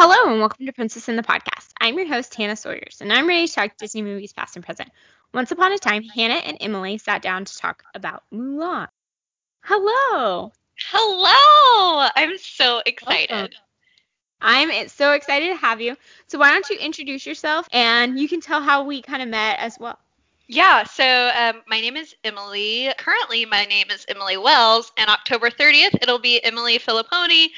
Hello and welcome to Princess in the Podcast. I'm your host, Hannah Sawyers, and I'm ready to talk Disney movies past and present. Once upon a time, Hannah and Emily sat down to talk about Mulan. Hello. Hello. I'm so excited. Welcome. I'm so excited to have you. So why don't you introduce yourself and you can tell how we kind of met as well. Yeah, so um, my name is Emily. Currently, my name is Emily Wells, and October 30th, it'll be Emily Filipponi.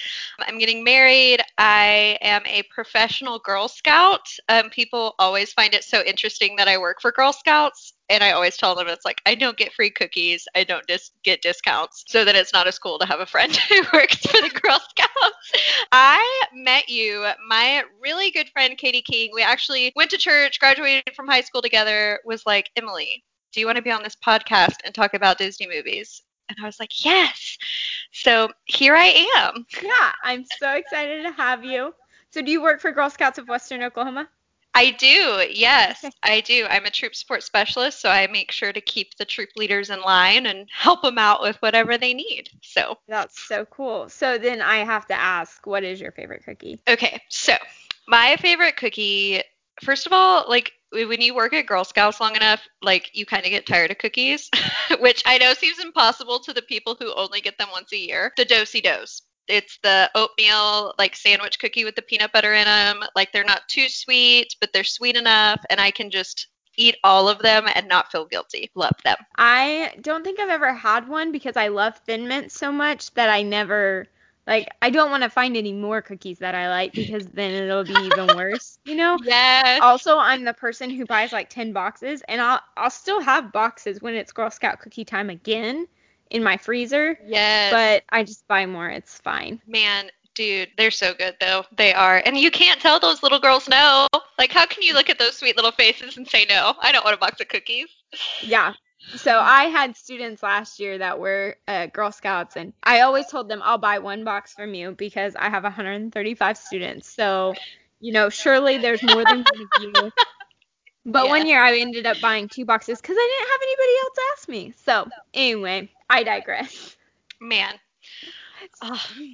I'm getting married. I am a professional Girl Scout. Um, people always find it so interesting that I work for Girl Scouts and I always tell them it's like I don't get free cookies, I don't dis- get discounts, so that it's not as cool to have a friend who works for the Girl Scouts. I met you, my really good friend Katie King. We actually went to church, graduated from high school together. Was like Emily, do you want to be on this podcast and talk about Disney movies? And I was like, yes. So here I am. Yeah, I'm so excited to have you. So do you work for Girl Scouts of Western Oklahoma? I do, yes, I do. I'm a troop support specialist, so I make sure to keep the troop leaders in line and help them out with whatever they need. So that's so cool. So then I have to ask, what is your favorite cookie? Okay, so my favorite cookie, first of all, like when you work at Girl Scouts long enough, like you kind of get tired of cookies, which I know seems impossible to the people who only get them once a year. The Do-si-dos it's the oatmeal like sandwich cookie with the peanut butter in them. Like they're not too sweet, but they're sweet enough, and I can just eat all of them and not feel guilty. Love them. I don't think I've ever had one because I love Thin Mint so much that I never like I don't want to find any more cookies that I like because then it'll be even worse, you know? Yes. Also, I'm the person who buys like 10 boxes and I'll I'll still have boxes when it's Girl Scout cookie time again in my freezer. Yes. But I just buy more. It's fine. Man, dude, they're so good though. They are. And you can't tell those little girls no. Like how can you look at those sweet little faces and say no? I don't want a box of cookies. Yeah. So I had students last year that were uh, Girl Scouts, and I always told them I'll buy one box from you because I have 135 students. So, you know, surely there's more than one of you. But yeah. one year I ended up buying two boxes because I didn't have anybody else ask me. So anyway, I digress. Man.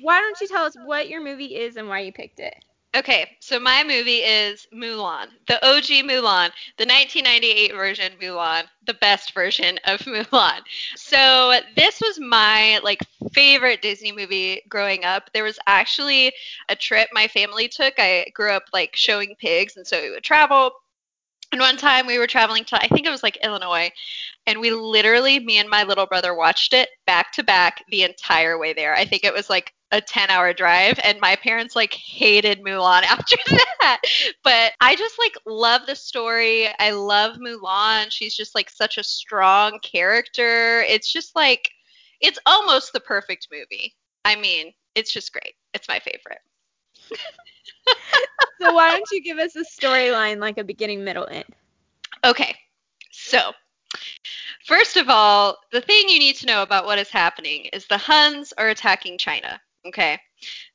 Why don't you tell us what your movie is and why you picked it? Okay, so my movie is Mulan, the OG Mulan, the 1998 version Mulan, the best version of Mulan. So this was my like favorite Disney movie growing up. There was actually a trip my family took. I grew up like showing pigs, and so we would travel and one time we were traveling to, I think it was like Illinois, and we literally, me and my little brother watched it back to back the entire way there. I think it was like a 10 hour drive, and my parents like hated Mulan after that. But I just like love the story. I love Mulan. She's just like such a strong character. It's just like, it's almost the perfect movie. I mean, it's just great. It's my favorite. so why don't you give us a storyline like a beginning, middle, end? Okay. So, first of all, the thing you need to know about what is happening is the Huns are attacking China. Okay.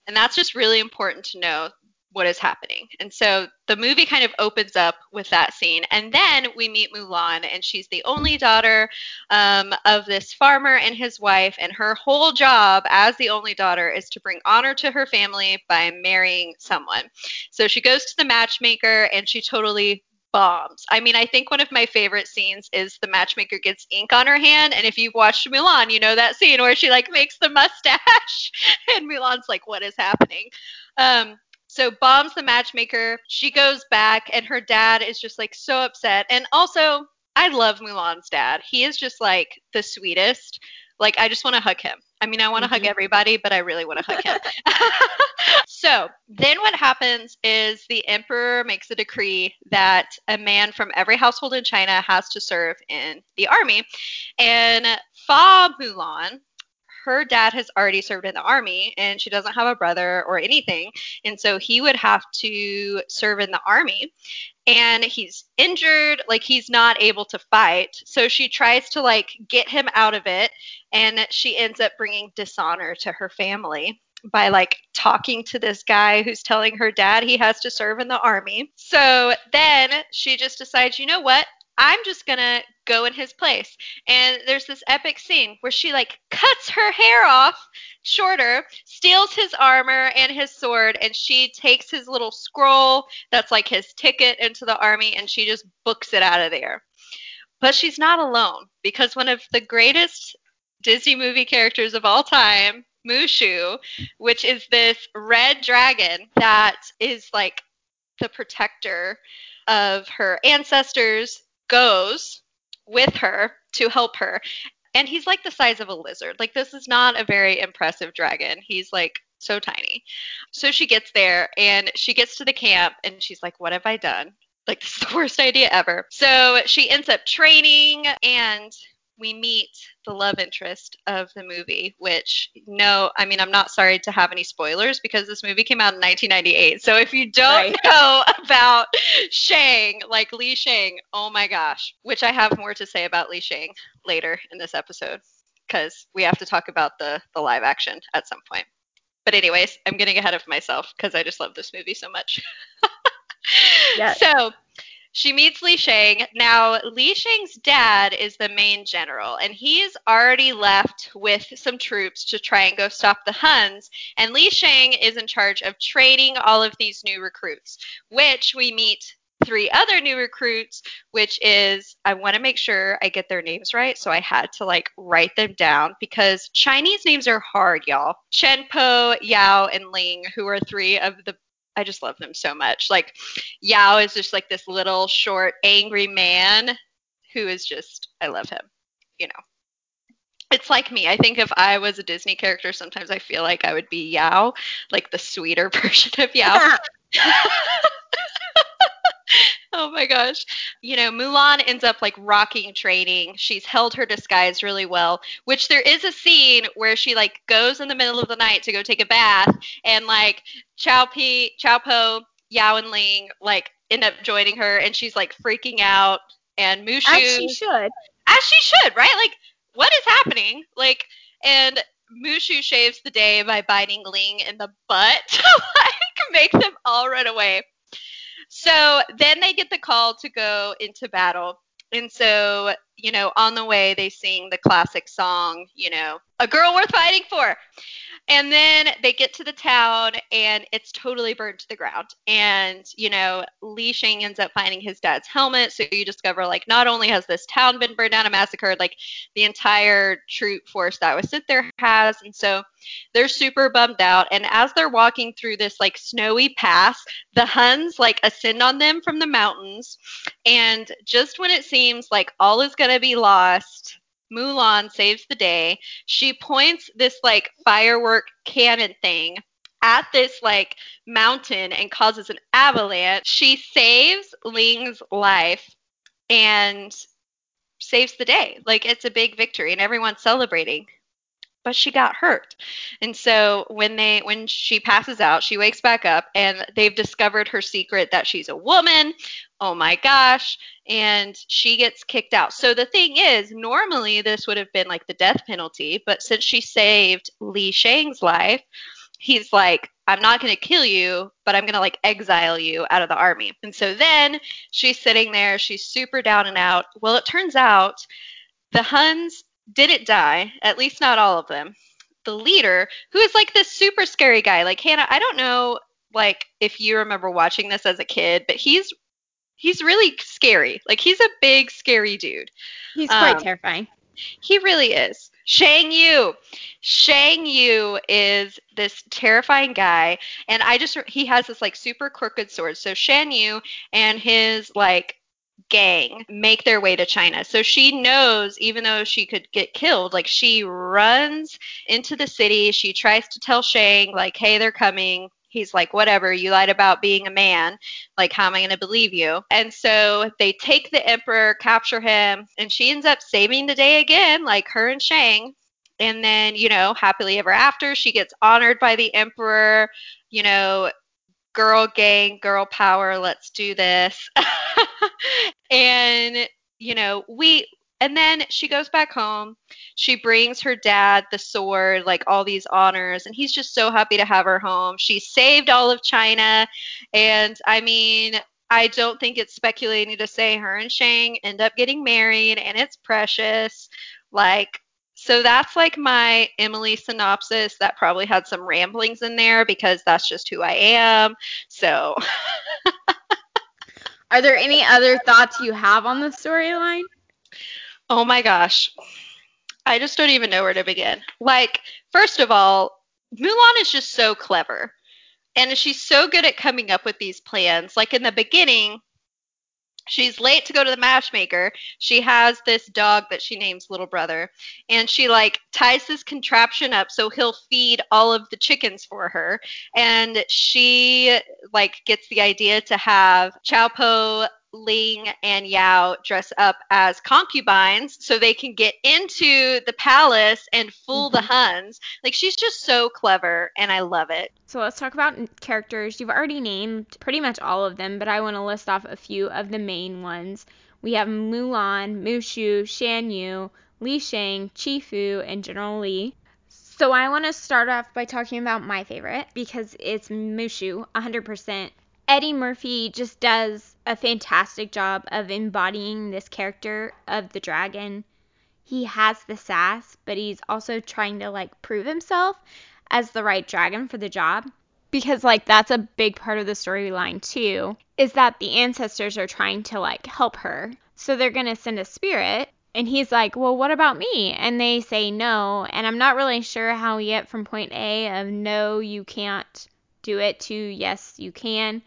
And that's just really important to know what is happening. And so the movie kind of opens up with that scene. And then we meet Mulan, and she's the only daughter um, of this farmer and his wife. And her whole job as the only daughter is to bring honor to her family by marrying someone. So she goes to the matchmaker and she totally bombs. I mean, I think one of my favorite scenes is the matchmaker gets ink on her hand, and if you've watched Mulan, you know that scene where she like makes the mustache, and Mulan's like, "What is happening?" Um, so bombs the matchmaker. She goes back, and her dad is just like so upset. And also, I love Mulan's dad. He is just like the sweetest. Like I just want to hug him. I mean, I want to mm-hmm. hug everybody, but I really want to hug him. so then what happens is the emperor makes a decree that a man from every household in China has to serve in the army. And Fa Mulan, her dad has already served in the army and she doesn't have a brother or anything. And so he would have to serve in the army. And he's injured, like he's not able to fight. So she tries to like get him out of it and she ends up bringing dishonor to her family by like talking to this guy who's telling her dad he has to serve in the army. So then she just decides, you know what? I'm just to go in his place. And there's this epic scene where she like cuts her hair off shorter, steals his armor and his sword, and she takes his little scroll that's like his ticket into the army and she just books it out of there. But she's not alone because one of the greatest Disney movie characters of all time, Mushu, which is this red dragon that is like the protector of her ancestors, goes with her to help her. And he's like the size of a lizard. Like, this is not a very impressive dragon. He's like so tiny. So she gets there and she gets to the camp and she's like, What have I done? Like, this is the worst idea ever. So she ends up training and we meet the love interest of the movie, which no, I mean, I'm not sorry to have any spoilers because this movie came out in 1998. So if you don't right. know about Shang, like Li Shang, oh my gosh, which I have more to say about Li Shang later in this episode because we have to talk about the, the live action at some point. But, anyways, I'm getting ahead of myself because I just love this movie so much. yes. So, she meets Li Shang. Now, Li Shang's dad is the main general, and he's already left with some troops to try and go stop the Huns. And Li Shang is in charge of training all of these new recruits, which we meet three other new recruits, which is I want to make sure I get their names right, so I had to like write them down because Chinese names are hard, y'all. Chen Po, Yao, and Ling, who are three of the I just love them so much. Like Yao is just like this little short angry man who is just I love him. You know. It's like me. I think if I was a Disney character, sometimes I feel like I would be Yao, like the sweeter version of Yao. oh my gosh. You know, Mulan ends up like rocking training. She's held her disguise really well, which there is a scene where she like goes in the middle of the night to go take a bath and like Chow P Chow Po, Yao and Ling like end up joining her and she's like freaking out and Mushu As she should. As she should, right? Like what is happening? Like and Mushu shaves the day by biting Ling in the butt to like make them all run away. So then they get the call to go into battle. And so, you know, on the way, they sing the classic song, you know, A Girl Worth Fighting For. And then they get to the town and it's totally burned to the ground. And, you know, Li Shang ends up finding his dad's helmet. So you discover, like, not only has this town been burned down and massacred, like, the entire troop force that was sit there has. And so they're super bummed out. And as they're walking through this, like, snowy pass, the Huns, like, ascend on them from the mountains. And just when it seems like all is going to be lost, Mulan saves the day. She points this like firework cannon thing at this like mountain and causes an avalanche. She saves Ling's life and saves the day. Like it's a big victory and everyone's celebrating but she got hurt. And so when they when she passes out, she wakes back up and they've discovered her secret that she's a woman. Oh my gosh, and she gets kicked out. So the thing is, normally this would have been like the death penalty, but since she saved Li Shang's life, he's like I'm not going to kill you, but I'm going to like exile you out of the army. And so then she's sitting there, she's super down and out. Well, it turns out the Huns didn't die, at least not all of them. The leader, who is like this super scary guy, like Hannah, I don't know like if you remember watching this as a kid, but he's he's really scary. Like he's a big scary dude. He's quite um, terrifying. He really is. Shan Yu. Shan Yu is this terrifying guy, and I just he has this like super crooked sword. So Shan Yu and his like gang make their way to China. So she knows, even though she could get killed, like she runs into the city. She tries to tell Shang, like, hey, they're coming. He's like, whatever, you lied about being a man. Like, how am I going to believe you? And so they take the emperor, capture him, and she ends up saving the day again, like her and Shang. And then, you know, happily ever after, she gets honored by the emperor. You know, girl gang, girl power, let's do this. and, you know, we, and then she goes back home. She brings her dad the sword, like all these honors, and he's just so happy to have her home. She saved all of China. And I mean, I don't think it's speculating to say her and Shang end up getting married and it's precious. Like, so that's like my Emily synopsis that probably had some ramblings in there because that's just who I am. So. Are there any other thoughts you have on the storyline? Oh my gosh. I just don't even know where to begin. Like, first of all, Mulan is just so clever. And she's so good at coming up with these plans. Like in the beginning, she's late to go to the matchmaker. She has this dog that she names Little Brother, and she like ties this contraption up so he'll feed all of the chickens for her. And she like gets the idea to have Chow Po Ling and Yao dress up as concubines so they can get into the palace and fool mm-hmm. the Huns. Like she's just so clever and I love it. So let's talk about characters. You've already named pretty much all of them, but I want to list off a few of the main ones. We have Mulan, Mushu, Shan Yu, Li Shang, Chi Fu, and General Li. So I want to start off by talking about my favorite because it's Mushu, 100%. Eddie Murphy just does a fantastic job of embodying this character of the dragon. He has the sass, but he's also trying to like prove himself as the right dragon for the job. Because like that's a big part of the storyline too, is that the ancestors are trying to like help her. So they're going to send a spirit and he's like, "Well, what about me?" And they say no, and I'm not really sure how we get from point A of no, you can't do it to yes, you can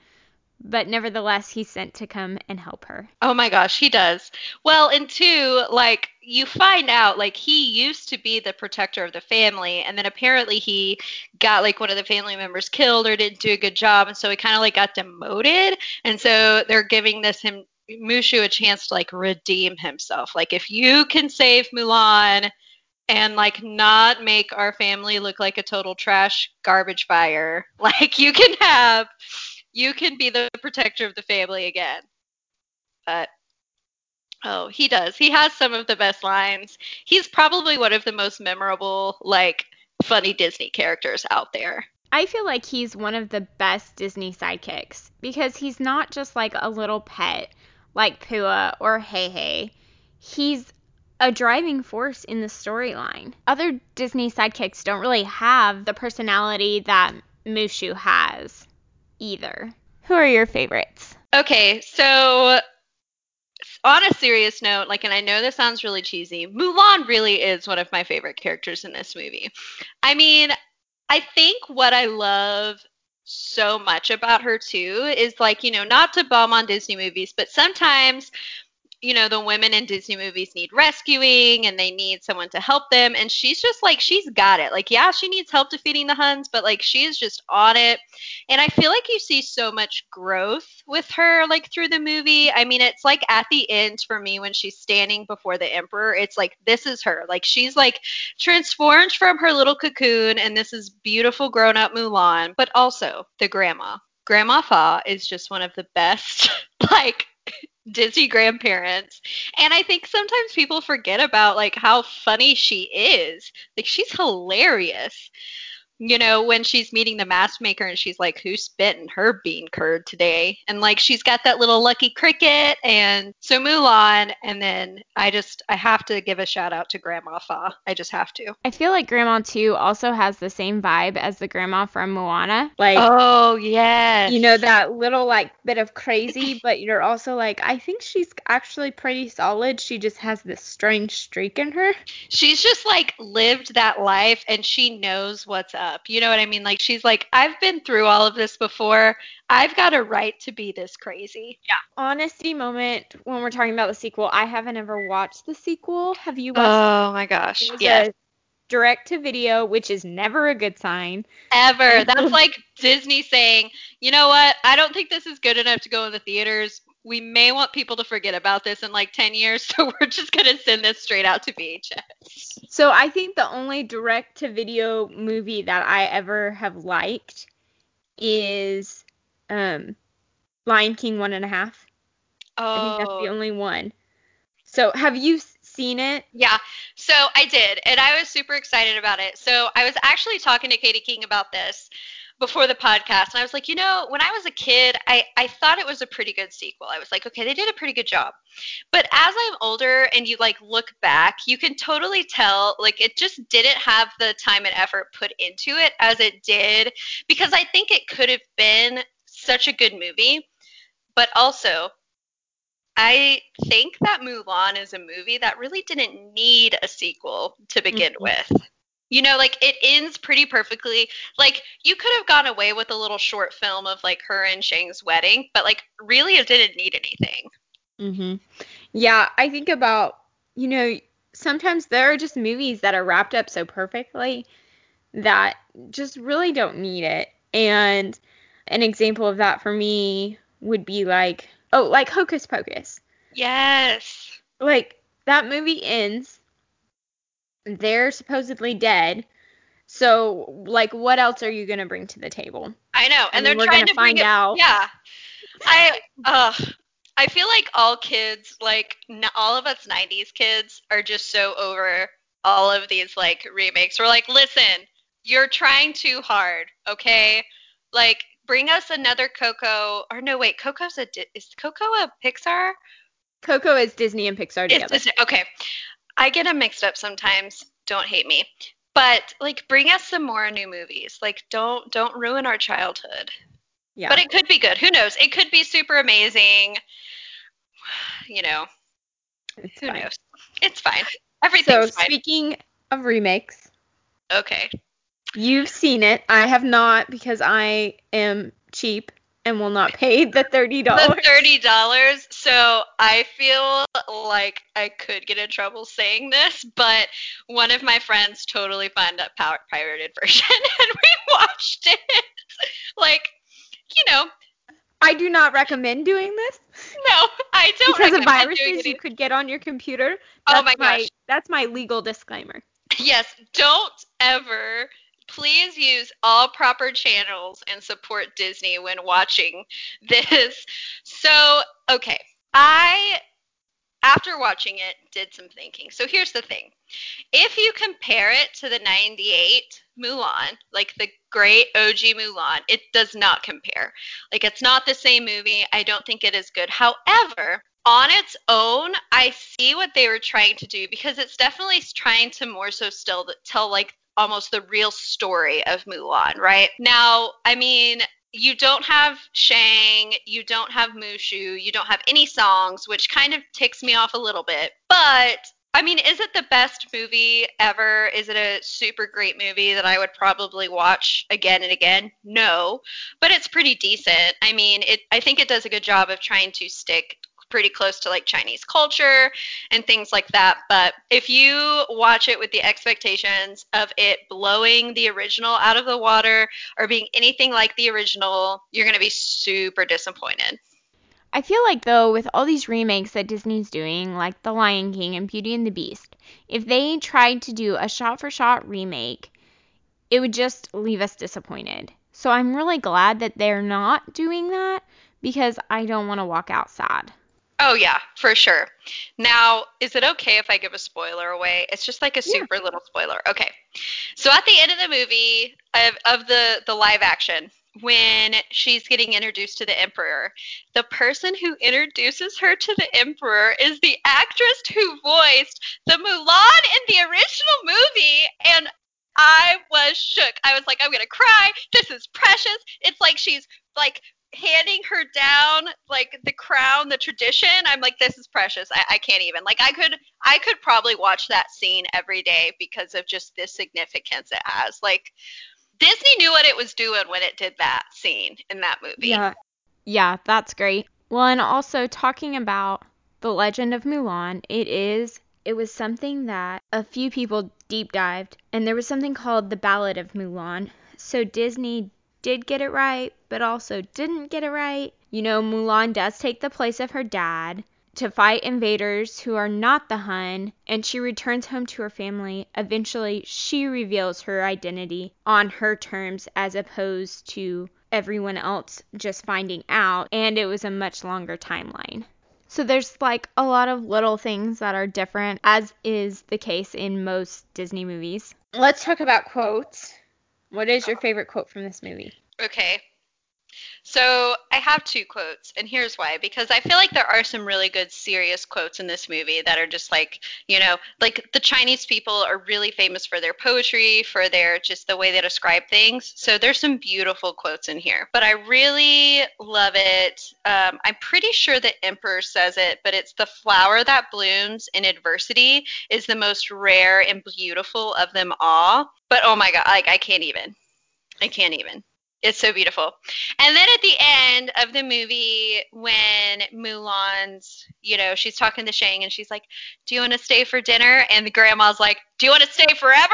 but nevertheless he's sent to come and help her. Oh my gosh, he does. Well, and two, like you find out like he used to be the protector of the family and then apparently he got like one of the family members killed or didn't do a good job and so he kind of like got demoted and so they're giving this him Mushu a chance to like redeem himself. Like if you can save Mulan and like not make our family look like a total trash garbage fire, like you can have you can be the protector of the family again. But oh, he does. He has some of the best lines. He's probably one of the most memorable, like, funny Disney characters out there. I feel like he's one of the best Disney sidekicks because he's not just like a little pet like Pua or Heihei. He's a driving force in the storyline. Other Disney sidekicks don't really have the personality that Mushu has either. Who are your favorites? Okay, so on a serious note, like, and I know this sounds really cheesy, Mulan really is one of my favorite characters in this movie. I mean, I think what I love so much about her too is like, you know, not to bomb on Disney movies, but sometimes you know, the women in Disney movies need rescuing and they need someone to help them. And she's just like, she's got it. Like, yeah, she needs help defeating the Huns, but like, she's just on it. And I feel like you see so much growth with her, like, through the movie. I mean, it's like at the end for me when she's standing before the Emperor, it's like, this is her. Like, she's like transformed from her little cocoon, and this is beautiful grown up Mulan, but also the grandma. Grandma Fa is just one of the best, like, Disney grandparents. And I think sometimes people forget about like how funny she is. Like she's hilarious you know, when she's meeting the mask maker and she's like, Who spit in her bean curd today? And like she's got that little lucky cricket and so Mulan and then I just I have to give a shout out to Grandma Fa. I just have to. I feel like Grandma too also has the same vibe as the grandma from Moana. Like Oh yes. You know, that little like bit of crazy, but you're also like, I think she's actually pretty solid. She just has this strange streak in her. She's just like lived that life and she knows what's up up. You know what I mean? Like she's like, I've been through all of this before. I've got a right to be this crazy. Yeah. Honesty moment when we're talking about the sequel. I haven't ever watched the sequel. Have you watched? Oh my gosh. Yes. Direct to video, which is never a good sign. Ever. That's like Disney saying, you know what? I don't think this is good enough to go in the theaters we may want people to forget about this in like 10 years, so we're just going to send this straight out to VHS. So I think the only direct to video movie that I ever have liked is um, Lion King one and a half. Oh. I think that's the oh. only one. So have you seen it? Yeah. So I did, and I was super excited about it. So I was actually talking to Katie King about this before the podcast and I was like, you know, when I was a kid, I, I thought it was a pretty good sequel. I was like, okay, they did a pretty good job. But as I'm older and you like look back, you can totally tell like it just didn't have the time and effort put into it as it did because I think it could have been such a good movie. But also, I think that Mulan is a movie that really didn't need a sequel to begin mm-hmm. with. You know, like it ends pretty perfectly. Like you could have gone away with a little short film of like her and Shang's wedding, but like really it didn't need anything. Mhm. Yeah, I think about, you know, sometimes there are just movies that are wrapped up so perfectly that just really don't need it. And an example of that for me would be like, oh, like Hocus Pocus. Yes. Like that movie ends they're supposedly dead. So, like, what else are you gonna bring to the table? I know, and mean, they're trying to find out. Yeah, I uh, I feel like all kids, like n- all of us '90s kids, are just so over all of these like remakes. We're like, listen, you're trying too hard, okay? Like, bring us another Coco. Or no, wait, Coco's a is Coco a Pixar? Coco is Disney and Pixar together. Disney. Okay, I get them mixed up sometimes. Don't hate me. But like bring us some more new movies. Like don't don't ruin our childhood. Yeah. But it could be good. Who knows? It could be super amazing. You know. It's who fine. knows? It's fine. Everything's so, fine. speaking of remakes. Okay. You've seen it. I have not because I am cheap and will not pay the thirty dollars. The thirty dollars. So I feel like I could get in trouble saying this, but one of my friends totally found a pirated version and we watched it. like, you know. I do not recommend doing this. No, I don't. Because of viruses you could get on your computer. Oh that's oh my gosh. My, that's my legal disclaimer. Yes, don't ever please use all proper channels and support Disney when watching this. So, okay, I, after watching it, did some thinking. So here's the thing if you compare it to the 98 Mulan, like the great OG Mulan, it does not compare. Like, it's not the same movie. I don't think it is good. However, on its own, I see what they were trying to do because it's definitely trying to more so still tell like almost the real story of Mulan, right? Now, I mean, you don't have Shang, you don't have Mushu, you don't have any songs, which kind of ticks me off a little bit. But I mean, is it the best movie ever? Is it a super great movie that I would probably watch again and again? No, but it's pretty decent. I mean, it I think it does a good job of trying to stick pretty close to like Chinese culture and things like that. But if you watch it with the expectations of it blowing the original out of the water or being anything like the original, you're going to be super disappointed. I feel like though with all these remakes that Disney's doing, like The Lion King and Beauty and the Beast, if they tried to do a shot for shot remake, it would just leave us disappointed. So I'm really glad that they're not doing that because I don't want to walk out sad. Oh yeah, for sure. Now, is it okay if I give a spoiler away? It's just like a super yeah. little spoiler. Okay. So at the end of the movie of, of the the live action, when she's getting introduced to the emperor, the person who introduces her to the emperor is the actress who voiced the Mulan in the original movie and I was shook. I was like, I'm gonna cry. This is precious. It's like she's like handing her down like the crown, the tradition, I'm like, this is precious. I, I can't even. Like I could I could probably watch that scene every day because of just the significance it has. Like Disney knew what it was doing when it did that scene in that movie. Yeah. Yeah, that's great. Well, and also talking about the legend of Mulan, it is it was something that a few people deep dived and there was something called the Ballad of Mulan. So Disney did get it right, but also didn't get it right. You know, Mulan does take the place of her dad to fight invaders who are not the Hun, and she returns home to her family. Eventually, she reveals her identity on her terms as opposed to everyone else just finding out, and it was a much longer timeline. So there's like a lot of little things that are different, as is the case in most Disney movies. Let's talk about quotes. What is your favorite quote from this movie? Okay. So I have two quotes, and here's why. Because I feel like there are some really good serious quotes in this movie that are just like, you know, like the Chinese people are really famous for their poetry, for their just the way they describe things. So there's some beautiful quotes in here. But I really love it. Um, I'm pretty sure the Emperor says it, but it's the flower that blooms in adversity is the most rare and beautiful of them all. But oh my god, like I can't even. I can't even. It's so beautiful. And then at the end of the movie, when Mulan's, you know, she's talking to Shang and she's like, Do you want to stay for dinner? And the grandma's like, Do you want to stay forever?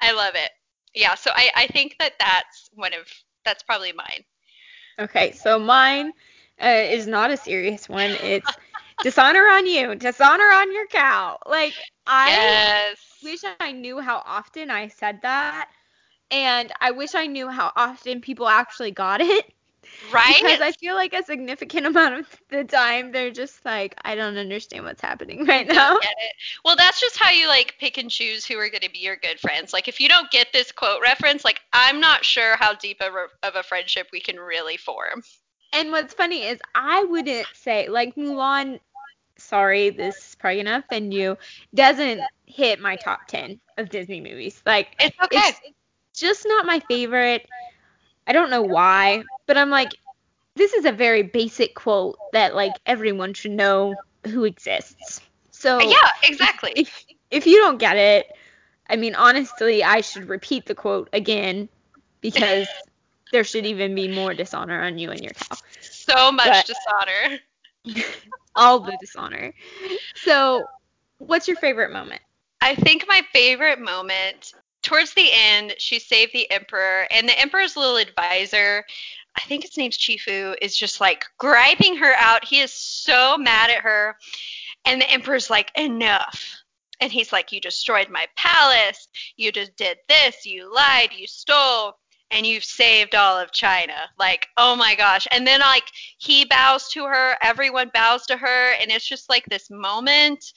I love it. Yeah, so I, I think that that's one of, that's probably mine. Okay, so mine uh, is not a serious one. It's dishonor on you, dishonor on your cow. Like, I yes. wish I knew how often I said that and I wish I knew how often people actually got it. Right? Because I feel like a significant amount of the time they're just like, I don't understand what's happening right now. Get it. Well, that's just how you like pick and choose who are going to be your good friends. Like, if you don't get this quote reference, like, I'm not sure how deep of a, of a friendship we can really form. And what's funny is I wouldn't say like Mulan. Sorry, this is probably gonna offend you. Doesn't hit my top ten of Disney movies. Like it's okay. It's, just not my favorite. I don't know why, but I'm like, this is a very basic quote that like everyone should know who exists. So uh, yeah, exactly. If, if you don't get it, I mean, honestly, I should repeat the quote again because there should even be more dishonor on you and your cow. So much but, dishonor. all the dishonor. So, what's your favorite moment? I think my favorite moment towards the end, she saved the emperor, and the emperor's little advisor, I think his name's Chi Fu, is just like griping her out. He is so mad at her, and the emperor's like, enough. And he's like, you destroyed my palace. You just did this. You lied. You stole. And you've saved all of China. Like, oh my gosh. And then, like, he bows to her. Everyone bows to her. And it's just like this moment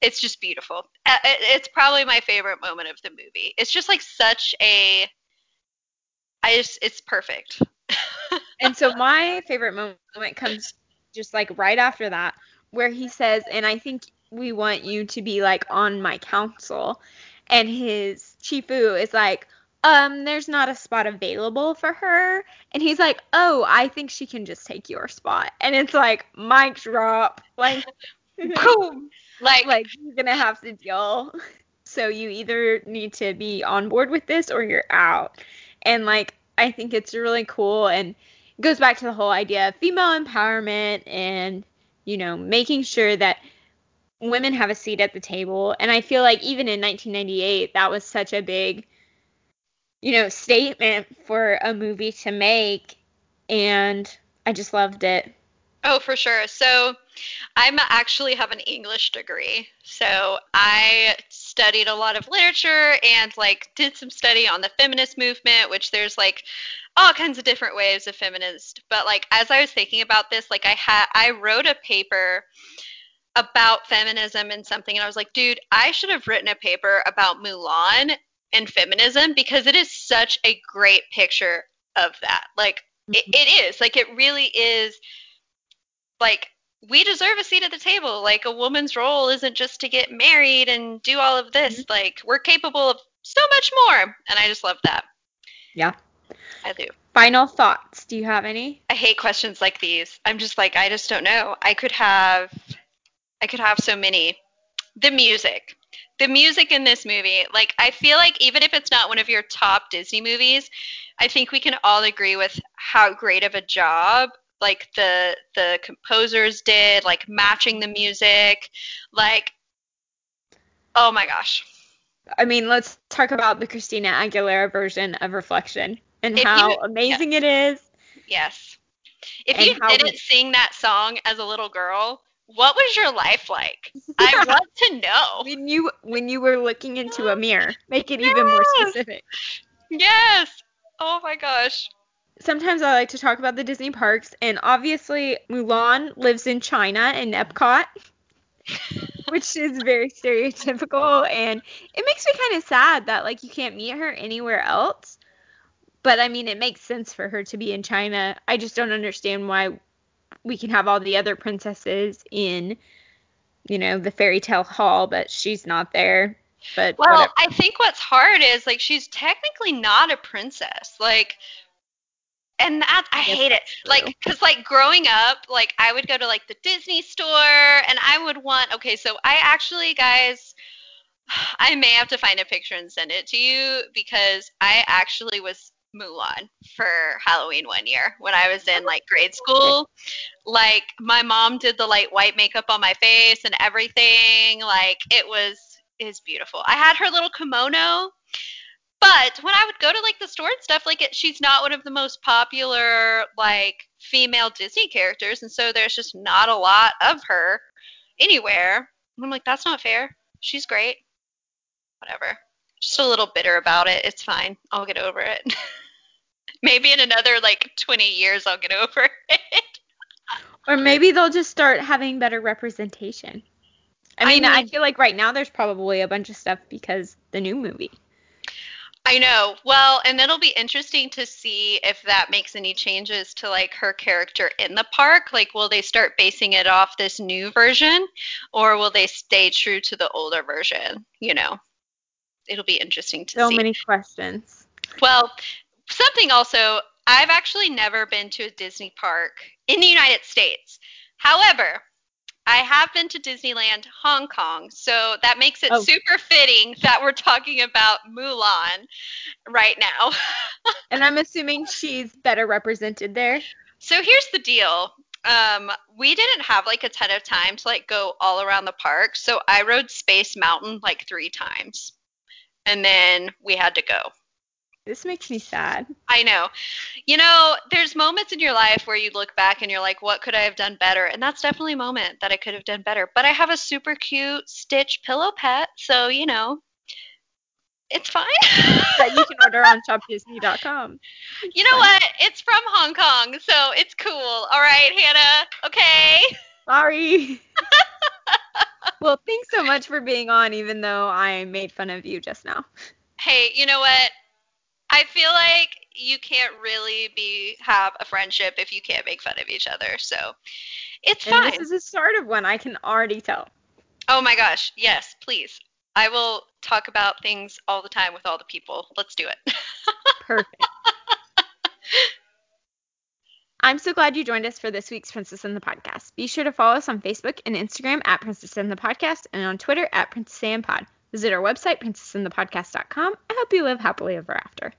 it's just beautiful. It's probably my favorite moment of the movie. It's just like such a I just it's perfect. and so my favorite moment comes just like right after that where he says and I think we want you to be like on my council and his Chi Fu is like um there's not a spot available for her and he's like oh i think she can just take your spot and it's like mic drop like boom like, like you're gonna have to deal. So you either need to be on board with this or you're out. And like I think it's really cool and goes back to the whole idea of female empowerment and you know making sure that women have a seat at the table. And I feel like even in 1998 that was such a big you know statement for a movie to make and I just loved it. Oh, for sure. So I actually have an English degree. So I studied a lot of literature and like did some study on the feminist movement, which there's like all kinds of different waves of feminist. But like as I was thinking about this, like I had I wrote a paper about feminism and something and I was like, dude, I should have written a paper about Mulan and feminism because it is such a great picture of that. Like mm-hmm. it is. Like it really is like we deserve a seat at the table. Like a woman's role isn't just to get married and do all of this. Mm-hmm. Like we're capable of so much more. And I just love that. Yeah. I do. Final thoughts. Do you have any? I hate questions like these. I'm just like I just don't know. I could have I could have so many. The music. The music in this movie, like I feel like even if it's not one of your top Disney movies, I think we can all agree with how great of a job like the the composers did, like matching the music, like oh my gosh. I mean, let's talk about the Christina Aguilera version of Reflection and if how you, amazing it is. Yes. If you didn't we, sing that song as a little girl, what was your life like? I want to know. When you when you were looking into a mirror, make it yes. even more specific. Yes. Oh my gosh sometimes I like to talk about the Disney parks, and obviously Mulan lives in China in Epcot. which is very stereotypical and it makes me kind of sad that like you can't meet her anywhere else. But I mean, it makes sense for her to be in China. I just don't understand why we can have all the other princesses in you know, the fairy tale hall, but she's not there. But well, whatever. I think what's hard is like she's technically not a princess. Like and that I hate it. true. Like cuz like growing up, like I would go to like the Disney store and I would want Okay, so I actually guys I may have to find a picture and send it to you because I actually was Mulan for Halloween one year when I was in like grade school. Like my mom did the like white makeup on my face and everything. Like it was is beautiful. I had her little kimono. But when I would go to like the store and stuff, like it, she's not one of the most popular like female Disney characters, and so there's just not a lot of her anywhere. And I'm like, that's not fair. She's great. Whatever. Just a little bitter about it. It's fine. I'll get over it. Maybe in another like 20 years I'll get over it. Or maybe they'll just start having better representation. I I mean, I, feel like right now there's probably a bunch of stuff because the new movie. I know. Well, and it'll be interesting to see if that makes any changes to like her character in the park. Like, will they start basing it off this new version or will they stay true to the older version? You know, it'll be interesting to So see. So many questions. Well, something also, I've actually never been to a Disney park in the United States. However, I have been to Disneyland Hong Kong, so that makes it Oh. super fitting that we're talking about Mulan right now. And I'm assuming she's better represented there. So here's the deal. Um, we didn't have like a ton of time to like go all around the park, so I rode Space Mountain like three times. And then we had to go. This makes me sad. I know. You know, there's moments in your life where you look back and you're like, what could I have done better? And that's definitely a moment that I could have done better. But I have a super cute Stitch pillow pet, so you know, it's fine. That you can order on shopdisney.com. you know what? It's from Hong Kong, so it's cool. All right, Hannah. Okay. Sorry. well, thanks so much for being on, even though I made fun of you just now. Hey, you know what? I feel like you can't really be have a friendship if you can't make fun of each other. So it's And fine. this is the start of one, I can already tell. Oh my gosh, yes, please. I will talk about things all the time with all the people. Let's do it. Perfect. I'm so glad you joined us for this week's Princess in the Podcast. Be sure to follow us on Facebook and Instagram at Princess in the Podcast and on Twitter at Princess and Pod. Visit our website, princessinthepodcast.com. I hope you live happily ever after.